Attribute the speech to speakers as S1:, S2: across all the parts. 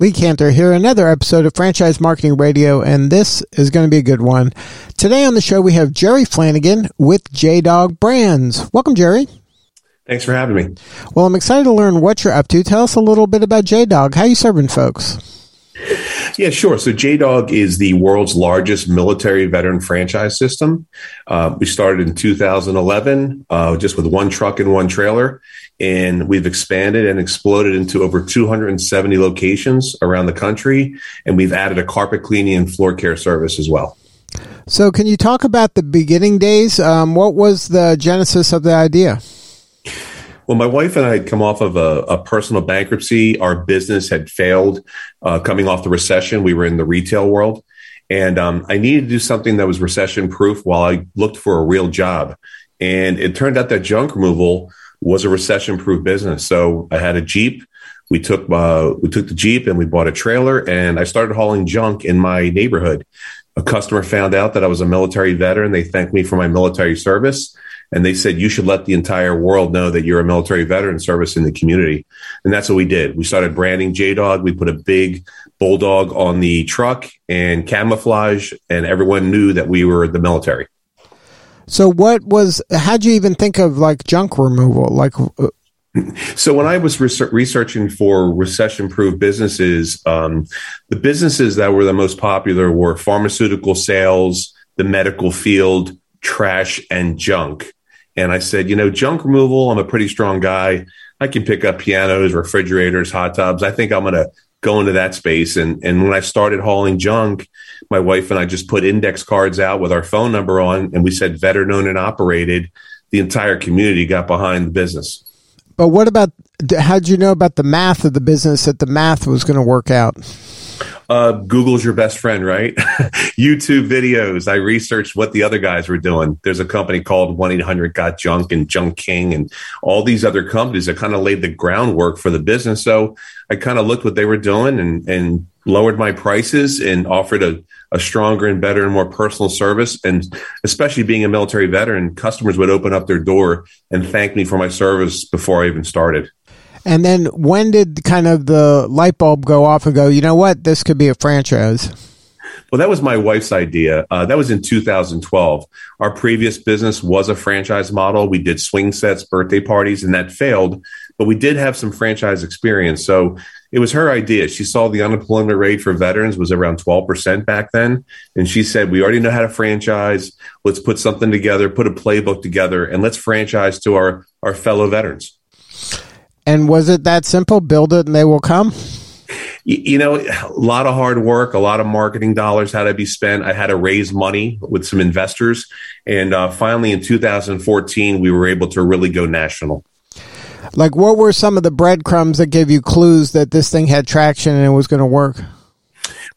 S1: Lee Kantor here, another episode of Franchise Marketing Radio, and this is going to be a good one. Today on the show, we have Jerry Flanagan with JDog Brands. Welcome, Jerry.
S2: Thanks for having me.
S1: Well, I'm excited to learn what you're up to. Tell us a little bit about JDog. How you serving folks?
S2: Yeah, sure. So JDog is the world's largest military veteran franchise system. Uh, we started in 2011, uh, just with one truck and one trailer, and we've expanded and exploded into over 270 locations around the country. And we've added a carpet cleaning and floor care service as well.
S1: So, can you talk about the beginning days? Um, what was the genesis of the idea?
S2: Well, my wife and I had come off of a, a personal bankruptcy. Our business had failed uh, coming off the recession. We were in the retail world. And um, I needed to do something that was recession proof while I looked for a real job. And it turned out that junk removal was a recession proof business. So I had a Jeep. We took uh, we took the Jeep and we bought a trailer and I started hauling junk in my neighborhood. A customer found out that I was a military veteran. They thanked me for my military service and they said you should let the entire world know that you're a military veteran service in the community. And that's what we did. We started branding j-dog. We put a big bulldog on the truck and camouflage and everyone knew that we were the military.
S1: So what was how'd you even think of like junk removal? Like uh,
S2: so when I was researching for recession-proof businesses, um, the businesses that were the most popular were pharmaceutical sales, the medical field, trash, and junk. And I said, you know, junk removal, I'm a pretty strong guy. I can pick up pianos, refrigerators, hot tubs. I think I'm going to go into that space. And, and when I started hauling junk, my wife and I just put index cards out with our phone number on, and we said veteran owned and operated. The entire community got behind the business.
S1: But what about how did you know about the math of the business that the math was going to work out?
S2: Uh, Google's your best friend, right? YouTube videos. I researched what the other guys were doing. There's a company called 1 800 Got Junk and Junk King and all these other companies that kind of laid the groundwork for the business. So I kind of looked what they were doing and, and lowered my prices and offered a, a stronger and better and more personal service. And especially being a military veteran, customers would open up their door and thank me for my service before I even started.
S1: And then when did kind of the light bulb go off and go, you know what, this could be a franchise?
S2: Well, that was my wife's idea. Uh, that was in 2012. Our previous business was a franchise model. We did swing sets, birthday parties, and that failed. But we did have some franchise experience. So it was her idea. She saw the unemployment rate for veterans was around 12% back then. And she said, We already know how to franchise. Let's put something together, put a playbook together, and let's franchise to our, our fellow veterans.
S1: And was it that simple? Build it and they will come?
S2: You know, a lot of hard work, a lot of marketing dollars had to be spent. I had to raise money with some investors. And uh, finally, in 2014, we were able to really go national.
S1: Like, what were some of the breadcrumbs that gave you clues that this thing had traction and it was going to work?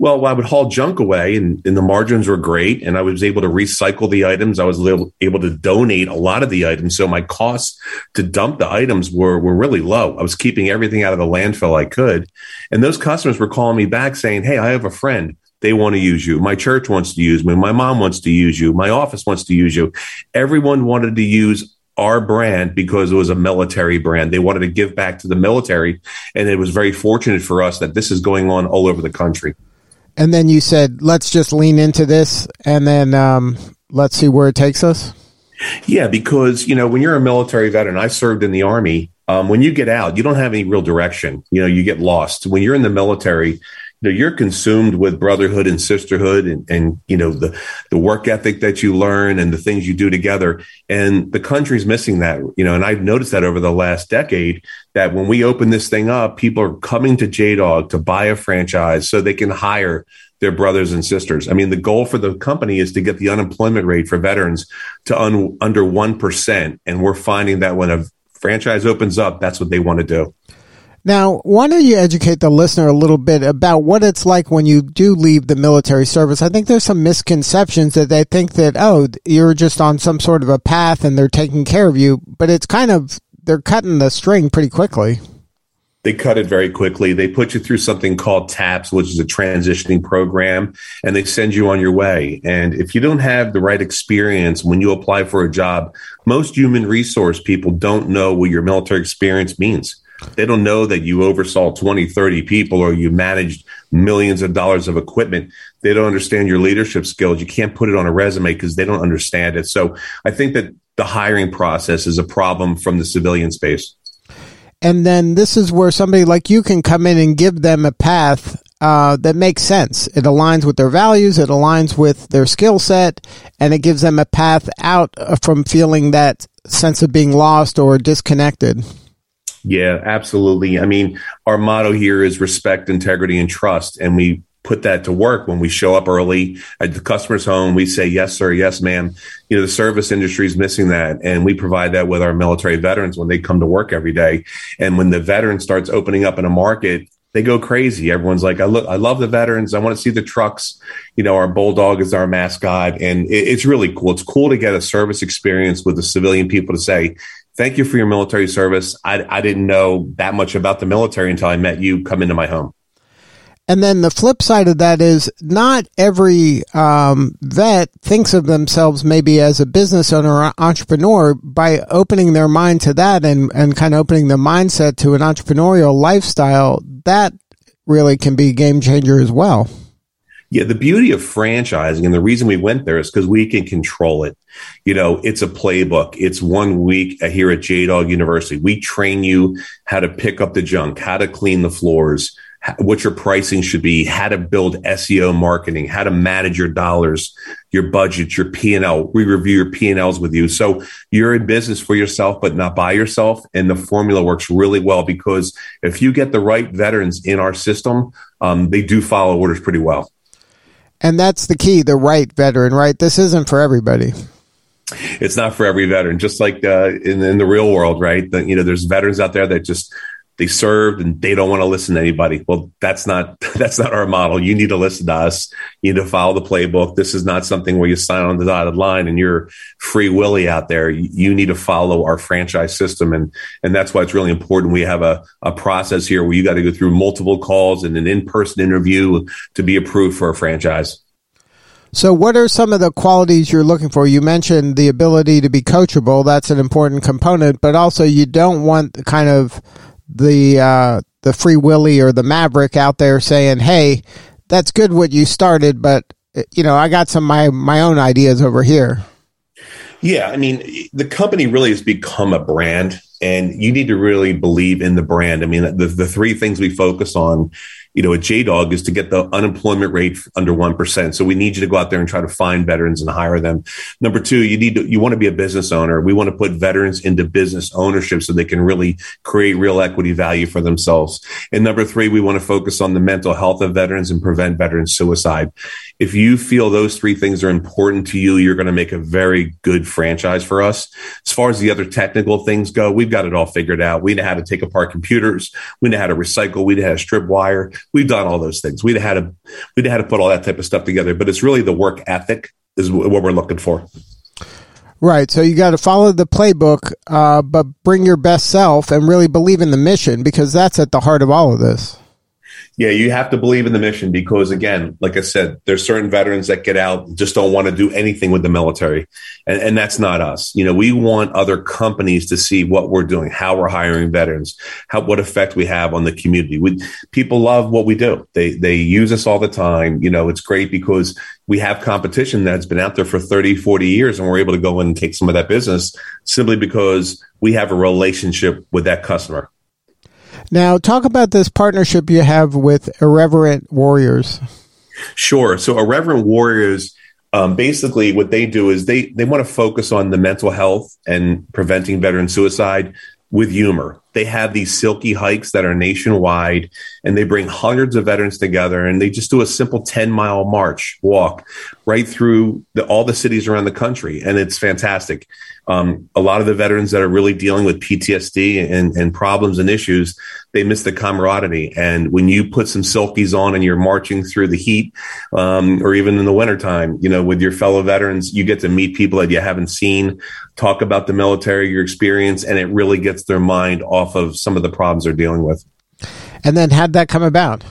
S2: Well, I would haul junk away, and, and, the margins were great, and I was able to recycle the items. I was able to donate a lot of the items, so my costs to dump the items were were really low. I was keeping everything out of the landfill I could, and those customers were calling me back saying, "Hey, I have a friend." They want to use you. My church wants to use me. My mom wants to use you. My office wants to use you. Everyone wanted to use our brand because it was a military brand. They wanted to give back to the military. And it was very fortunate for us that this is going on all over the country
S1: and then you said, let's just lean into this and then um, let's see where it takes us?
S2: Yeah, because, you know, when you're a military veteran, I served in the Army. Um, when you get out, you don't have any real direction. You know, you get lost. When you're in the military, know you're consumed with brotherhood and sisterhood and, and you know the the work ethic that you learn and the things you do together. And the country's missing that you know and i've noticed that over the last decade that when we open this thing up people are coming to jdog to buy a franchise so they can hire their brothers and sisters. I mean the goal for the company is to get the unemployment rate for veterans to un, under 1% and we're finding that when a franchise opens up that's what they want to do
S1: Now, why don't you educate the listener a little bit about what it's like when you do leave the military service? I think there's some misconceptions that they think that, oh, you're just on some sort of a path and they're taking care of you, but it's kind of, they're cutting the string pretty quickly.
S2: They cut it very quickly. They put you through something called TAPS, which is a transitioning program, and they send you on your way. And if you don't have the right experience when you apply for a job, most human resource people don't know what your military experience means. They don't know that you oversaw 20, 30 people or you managed millions of dollars of equipment. They don't understand your leadership skills. You can't put it on a resume because they don't understand it. So I think that the hiring process is a problem from the civilian space.
S1: And then this is where somebody like you can come in and give them a path uh, that makes sense. It aligns with their values, it aligns with their skill set, and it gives them a path out from feeling that sense of being lost or disconnected.
S2: Yeah, absolutely. I mean, our motto here is respect, integrity, and trust. And we put that to work when we show up early at the customer's home. We say, yes, sir, yes, ma'am. You know, the service industry is missing that. And we provide that with our military veterans when they come to work every day. And when the veteran starts opening up in a market, they go crazy. Everyone's like, I look, I love the veterans. I want to see the trucks. You know, our bulldog is our mascot, and it, it's really cool. It's cool to get a service experience with the civilian people to say, thank you for your military service. I, I didn't know that much about the military until I met you come into my home.
S1: And then the flip side of that is not every um, vet thinks of themselves maybe as a business owner or entrepreneur by opening their mind to that and, and kind of opening the mindset to an entrepreneurial lifestyle. That really can be a game changer as well.
S2: Yeah, the beauty of franchising and the reason we went there is because we can control it. You know, it's a playbook. It's one week here at JDog University. We train you how to pick up the junk, how to clean the floors, what your pricing should be, how to build SEO marketing, how to manage your dollars, your budget, your P&L. We review your P&Ls with you. So you're in business for yourself, but not by yourself. And the formula works really well because if you get the right veterans in our system, um, they do follow orders pretty well.
S1: And that's the key, the right veteran, right? This isn't for everybody.
S2: It's not for every veteran, just like uh, in, in the real world, right? The, you know, there's veterans out there that just they served and they don't want to listen to anybody. Well, that's not that's not our model. You need to listen to us. You need to follow the playbook. This is not something where you sign on the dotted line and you're free willy out there. You need to follow our franchise system, and and that's why it's really important. We have a a process here where you got to go through multiple calls and an in person interview to be approved for a franchise.
S1: So, what are some of the qualities you're looking for? You mentioned the ability to be coachable. That's an important component, but also you don't want kind of the uh, the free willie or the maverick out there saying, "Hey, that's good what you started, but you know I got some my my own ideas over here."
S2: Yeah, I mean, the company really has become a brand, and you need to really believe in the brand. I mean, the the three things we focus on you know, at JDog is to get the unemployment rate under 1%. So we need you to go out there and try to find veterans and hire them. Number two, you need to, you want to be a business owner. We want to put veterans into business ownership so they can really create real equity value for themselves. And number three, we want to focus on the mental health of veterans and prevent veteran suicide. If you feel those three things are important to you, you're going to make a very good franchise for us. As far as the other technical things go, we've got it all figured out. We know how to take apart computers. We know how to recycle. We know how to strip wire we've done all those things. We'd had to we'd had to put all that type of stuff together. But it's really the work ethic is what we're looking for.
S1: Right. So you got to follow the playbook, uh, but bring your best self and really believe in the mission because that's at the heart of all of this
S2: yeah, you have to believe in the mission because, again, like I said, there's certain veterans that get out just don't want to do anything with the military, and, and that's not us. You know, we want other companies to see what we're doing, how we're hiring veterans, how what effect we have on the community. We people love what we do. They they use us all the time. You know, it's great because we have competition that's been out there for 30, 40 years, and we're able to go in and take some of that business simply because we have a relationship with that customer.
S1: Now, talk about this partnership you have with Irreverent Warriors.
S2: Sure. So, Irreverent Warriors, um, basically, what they do is they they want to focus on the mental health and preventing veteran suicide with humor. They have these silky hikes that are nationwide, and they bring hundreds of veterans together, and they just do a simple ten mile march walk right through the, all the cities around the country, and it's fantastic. Um, a lot of the veterans that are really dealing with PTSD and, and problems and issues, they miss the camaraderie. And when you put some silkies on and you're marching through the heat, um, or even in the wintertime, you know, with your fellow veterans, you get to meet people that you haven't seen, talk about the military, your experience, and it really gets their mind off of some of the problems they're dealing with.
S1: And then how'd that come about?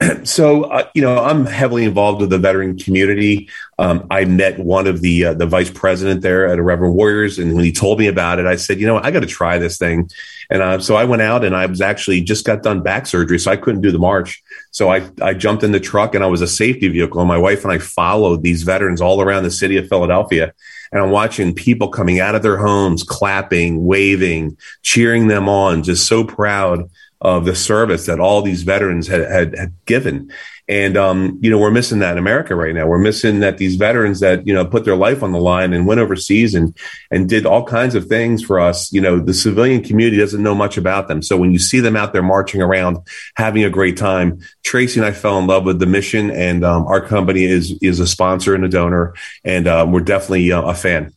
S2: so uh, you know i'm heavily involved with the veteran community. Um, i met one of the uh, the vice president there at Irreverent Warriors and when he told me about it i said you know i got to try this thing. And uh, so i went out and i was actually just got done back surgery so i couldn't do the march. So i i jumped in the truck and i was a safety vehicle and my wife and i followed these veterans all around the city of philadelphia and I'm watching people coming out of their homes, clapping, waving, cheering them on, just so proud of the service that all these veterans had, had, had given. And, um, you know, we're missing that in America right now. We're missing that these veterans that, you know, put their life on the line and went overseas and, and did all kinds of things for us. You know, the civilian community doesn't know much about them. So when you see them out there marching around, having a great time, Tracy and I fell in love with the mission and, um, our company is, is a sponsor and a donor. And, um, we're definitely uh, a fan.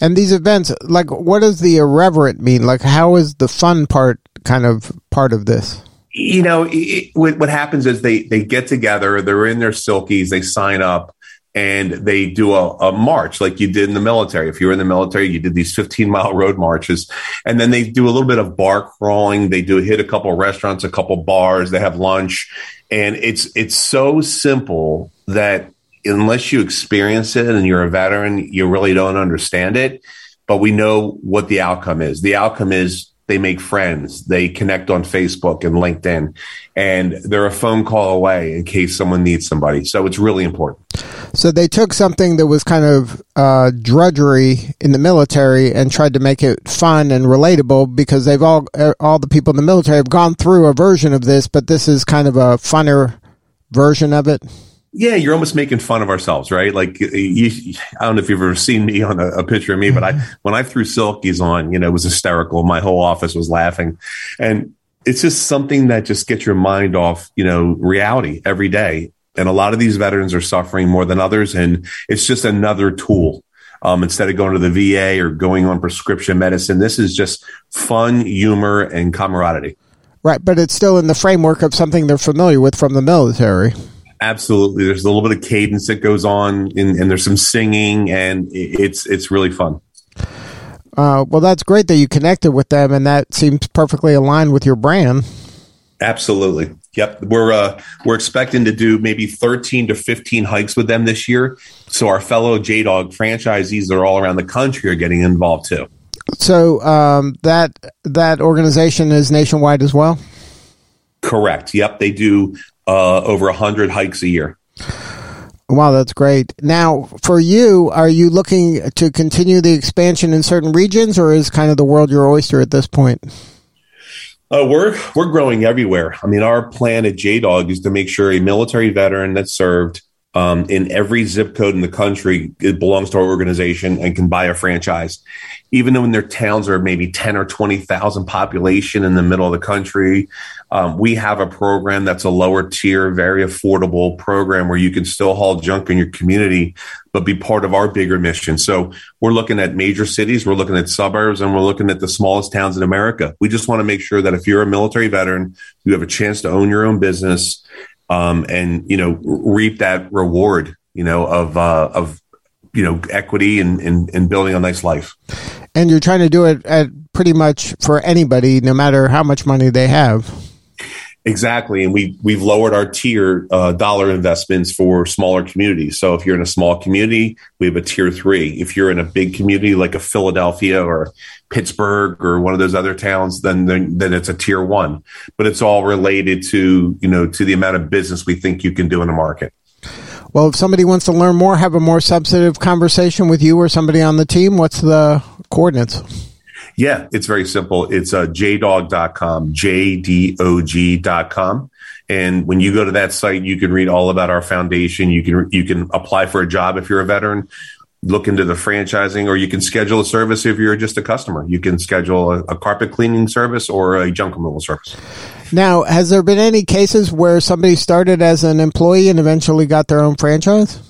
S1: And these events, like, what does the irreverent mean? Like, how is the fun part kind of part of this?
S2: You know, it, what happens is they they get together, they're in their silkies, they sign up, and they do a, a, march like you did in the military. If you were in the military, you did these 15 mile road marches, and then they do a little bit of bar crawling. They do hit a couple restaurants, a couple bars. They have lunch, and it's it's so simple that unless you experience it and you're a veteran, you really don't understand it. But we know what the outcome is. The outcome is they make friends, they connect on Facebook and LinkedIn, and they're a phone call away in case someone needs somebody. So it's really important.
S1: So they took something that was kind of uh, drudgery in the military and tried to make it fun and relatable because they've all all the people in the military have gone through a version of this, but this is kind of a funner version of it
S2: yeah, you're almost making fun of ourselves, right? Like, you, I don't know if you've ever seen me on a, a picture of me, but I, mm-hmm. when I threw silkies on, you know, it was hysterical. My whole office was laughing. And it's just something that just gets your mind off, you know, reality every day. And a lot of these veterans are suffering more than others. And it's just another tool. Um, instead of going to the VA or going on prescription medicine, this is just fun, humor, and camaraderie.
S1: Right. But it's still in the framework of something they're familiar with from the military.
S2: Absolutely. There's a little bit of cadence that goes on, and, and there's some singing, and it's it's really fun.
S1: Uh, well, that's great that you connected with them, and that seems perfectly aligned with your brand.
S2: Absolutely. Yep. We're uh, we're expecting to do maybe 13 to 15 hikes with them this year. So our fellow JDog franchisees that are all around the country are getting involved too.
S1: So um, that that organization is nationwide as well.
S2: Correct. Yep. They do uh, over 100 hikes a year.
S1: Wow, that's great. Now, for you, are you looking to continue the expansion in certain regions, or is kind of the world your oyster at this point?
S2: Uh, we're we're growing everywhere. I mean, our plan at JDog is to make sure a military veteran that served um, in every zip code in the country it belongs to our organization and can buy a franchise even though in their towns are maybe 10 or 20,000 population in the middle of the country, um, we have a program that's a lower tier, very affordable program where you can still haul junk in your community, but be part of our bigger mission. So we're looking at major cities, we're looking at suburbs, and we're looking at the smallest towns in America. We just want to make sure that if you're a military veteran, you have a chance to own your own business um, and, you know, reap that reward, you know, of, uh, of, you know, equity and, and, and building a nice life
S1: and you're trying to do it at pretty much for anybody, no matter how much money they have.
S2: Exactly, and we we've lowered our tier uh, dollar investments for smaller communities. So if you're in a small community, we have a tier three. If you're in a big community like a Philadelphia or Pittsburgh or one of those other towns, then then, then it's a tier one. But it's all related to you know to the amount of business we think you can do in the market.
S1: Well, if somebody wants to learn more, have a more substantive conversation with you or somebody on the team, what's the coordinates?
S2: Yeah, it's very simple. It's uh, jdog.com, J-D-O-G.com. And when you go to that site, you can read all about our foundation. You can you can apply for a job if you're a veteran, look into the franchising, or you can schedule a service if you're just a customer. You can schedule a, a carpet cleaning service or a junk removal service.
S1: Now, has there been any cases where somebody started as an employee and eventually got their own franchise?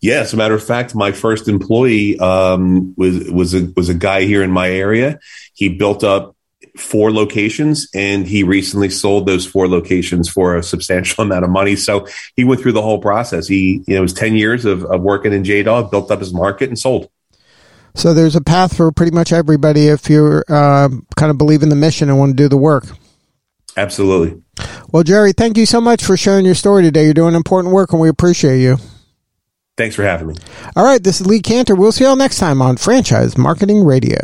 S2: Yeah, as a matter of fact, my first employee um, was was a, was a guy here in my area. He built up four locations and he recently sold those four locations for a substantial amount of money. So he went through the whole process. He, you know, it was 10 years of, of working in JDog, built up his market and sold.
S1: So there's a path for pretty much everybody if you're uh, kind of believe in the mission and want to do the work.
S2: Absolutely.
S1: Well, Jerry, thank you so much for sharing your story today. You're doing important work and we appreciate you.
S2: Thanks for having me.
S1: All right, this is Lee Kantor. We'll see y'all next time on Franchise Marketing Radio.